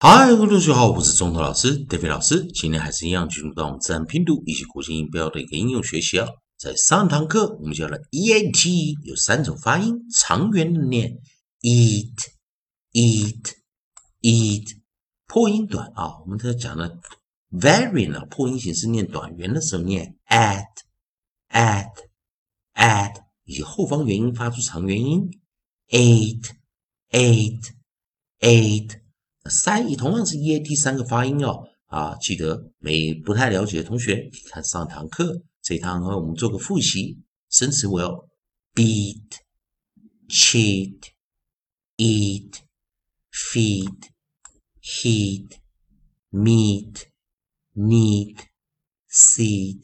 嗨，各位同学好，我是中头老师 David 老师。今天还是一样进入到我们自然拼读以及国际音标的一个应用学习啊。在上堂课我们教了 e a t 有三种发音，长元的念 eat eat eat，破音短啊。我们在讲的 variant 啊，破音形式念短元的时候念 at at at，以及后方元音发出长元音 eight eight eight。三也，同样是 e a t 三个发音哦，啊，记得没不太了解的同学看上堂课，这堂课我们做个复习。生词我要 beat、cheat、eat、feed、heat、meet、need、seed、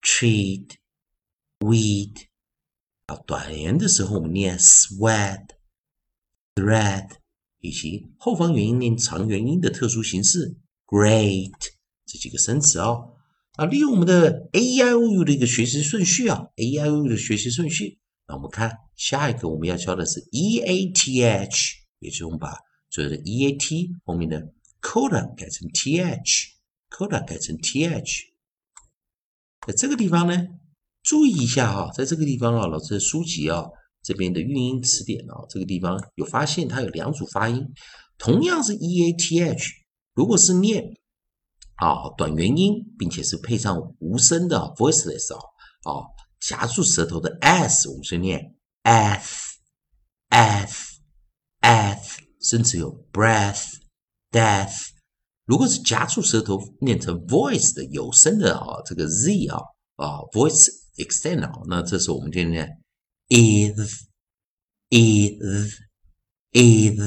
treat、weed。啊，短言的时候我们念 sweat、thread。以及后方元音念长元音的特殊形式，great 这几个生词哦。啊，利用我们的 a i o u 的一个学习顺序啊，a i o u 的学习顺序。那我们看下一个我们要教的是 e a t h，也就是我们把所有的 e a t 后面的 coda 改成 t h，coda 改成 t h。在这个地方呢，注意一下哈，在这个地方啊，老师的书籍啊。这边的韵音词典啊，这个地方有发现它有两组发音，同样是 e a t h，如果是念啊短元音，并且是配上无声的 voiceless 啊啊夹住舌头的 s，我们是念 f f f，甚至有 breath death。如果是夹住舌头念成 voice 的有声的啊这个 z 啊啊 voice extend 啊，那这时候我们就念。Is is is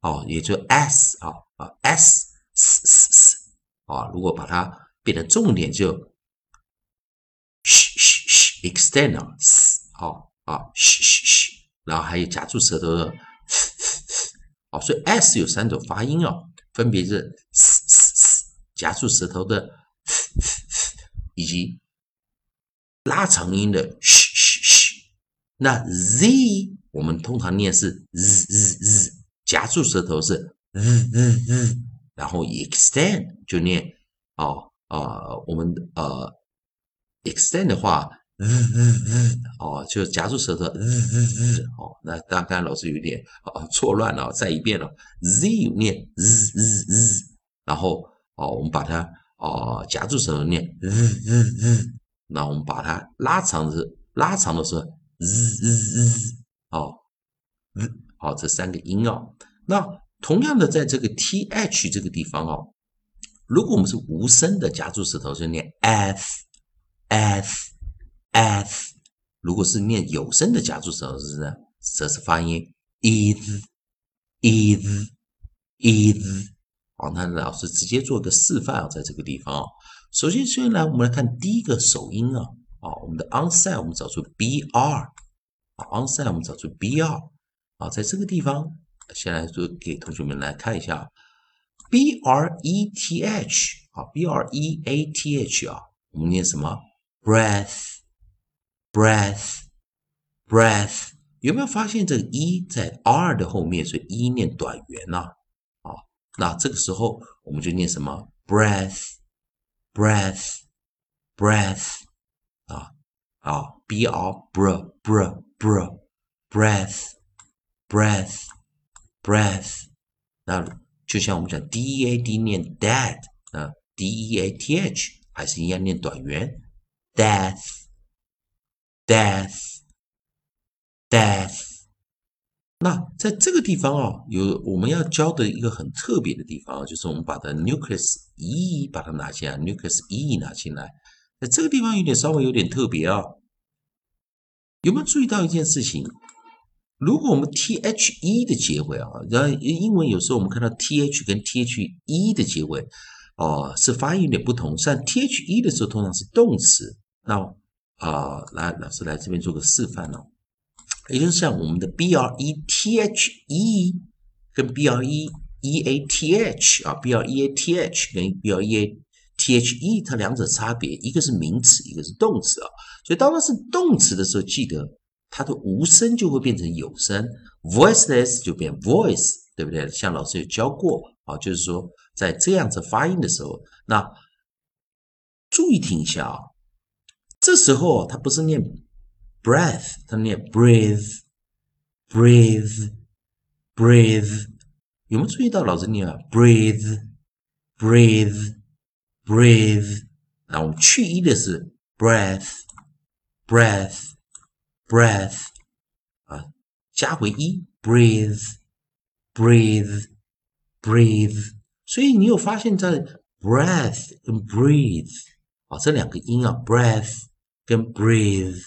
哦，也就 s 啊啊 s s s s 啊，如果把它变成重点就 sh sh sh extend 啊 s 好啊 sh sh sh，然后还有夹住舌头的 f 哦，所以 s 有三种发音哦，分别是 s s s 夹住舌头的 f 以及拉长音的 sh。那 z 我们通常念是 z z z，夹住舌头是 z z z，然后 extend 就念哦啊，我们呃 extend 的话 z z z 哦，就夹住舌头 z z z 哦，那刚刚老师有点啊错乱了，再一遍了，z 念 z z z，然后哦我们把它哦夹住舌头念 z z z，那我们把它拉长的拉长的时候。Z z z 哦，z 好，这三个音哦。那同样的，在这个 t h 这个地方哦，如果我们是无声的夹住舌头，就念 f f f。如果是念有声的夹住舌头，是呢，则是发音 is is is。好，那老师直接做个示范啊，在这个地方哦。首先，先来我们来看第一个首音啊。啊，我们的 onset 我们找出 br，啊，onset 我们找出 br，啊，在这个地方，先来做给同学们来看一下，b r e t h，啊，breath，啊，我们念什么？breath，breath，breath，有没有发现这个 e 在 r 的后面，所以 e 念短元呢？啊，那这个时候我们就念什么？breath，breath，breath。啊，b r br br br breath breath breath，那就像我们讲 d e a d 念 dead 啊，d e a t h 还是一样念短元 death death death。那在这个地方啊，有我们要教的一个很特别的地方，就是我们把它 nucleus e 把它拿进来，nucleus e 拿进来。在这个地方有点稍微有点特别啊，有没有注意到一件事情？如果我们 t h e 的结尾啊，然后英文有时候我们看到 t h 跟 t h e 的结尾哦，是发音有点不同。像 t h e 的时候通常是动词，那啊，来老师来这边做个示范哦，也就是像我们的 b r e t h e 跟 b r e e a t h 啊，b r e a t h 跟 b r e a t h e 它两者差别，一个是名词，一个是动词啊。所以当它是动词的时候，记得它的无声就会变成有声，voiceless 就变 voice，对不对？像老师有教过啊，就是说在这样子发音的时候，那注意听一下啊，这时候它不是念 breath，它念 breathe，breathe，breathe，有没有注意到老师念啊，breath，breath Breathe，那我们去一的是 breath，breath，breath，啊，加回一 breathe，breathe，breathe，所以你有发现，在 breath 跟 breathe。啊，这两个音啊，breath 跟 breathe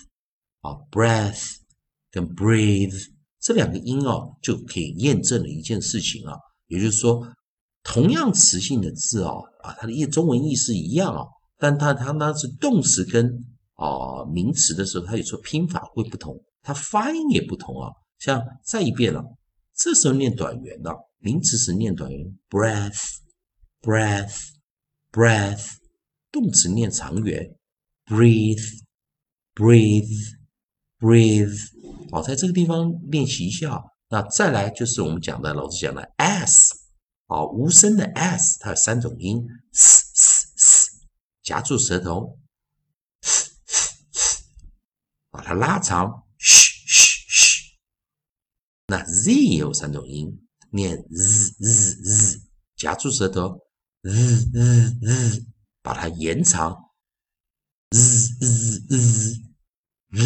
啊，breath 跟 breathe 这两个音啊，就可以验证了一件事情啊，也就是说，同样词性的字哦，啊，它的意中文意思一样哦，但它它那是动词跟啊名词的时候，它有时候拼法会不同，它发音也不同啊。像再一遍了，这时候念短元的，名词时念短元，breath，breath，breath。动词念长元，breathe，breathe，breathe。好，在这个地方练习一下。那再来就是我们讲的，老师讲的 s，啊，无声的 s，它有三种音，s s s，夹住舌头，s s s，把它拉长，sh sh sh。那 z 也有三种音，念 z z z，夹住舌头，z z z。把它延长，日日日日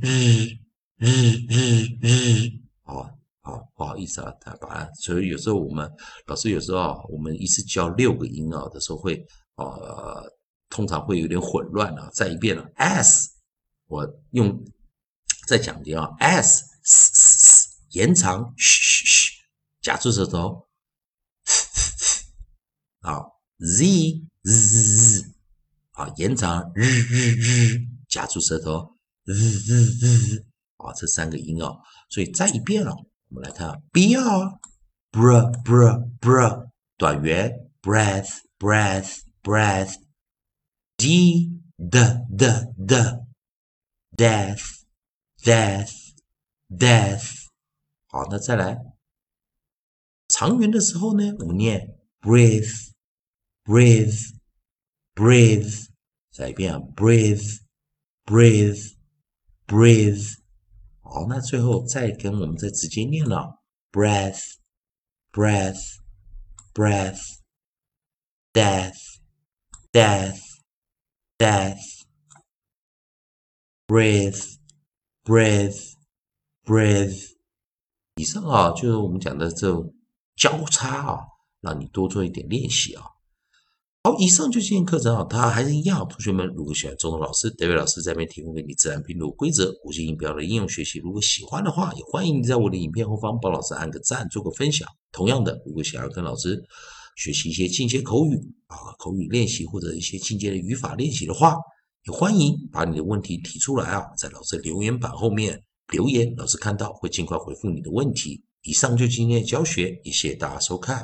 日日日日日，好好不好意思啊，他把，所以有时候我们老师有时候啊，我们一次教六个音啊的时候会呃，通常会有点混乱啊。再一遍了，s，我用再讲一遍啊，s，延长，嘘嘘嘘，夹住舌头，好，z。日日日，啊，延长日日日，夹住舌头，日日日，啊，这三个音哦，所以再一遍了，我们来看，b r br br br，短元，breath breath breath，d d d d，death death death，好，那再来，长元的时候呢，我们念 breathe。breathe, breathe，再来一遍啊，breathe, breathe, breathe。好，那最后再跟我们再直接念了，breath, breath, breath, death, death, death, breathe, breathe, breathe。以上啊，就是我们讲的这种交叉啊，让你多做一点练习啊。好，以上就今天课程啊，它还是一样。同学们，如果喜欢中文老师，David 老师在边提供给你自然拼读规则、五级音标的应用学习。如果喜欢的话，也欢迎你在我的影片后方帮老师按个赞，做个分享。同样的，如果想要跟老师学习一些进阶口语啊、口语练习或者一些进阶的语法练习的话，也欢迎把你的问题提出来啊，在老师留言板后面留言，老师看到会尽快回复你的问题。以上就今天的教学，也谢谢大家收看。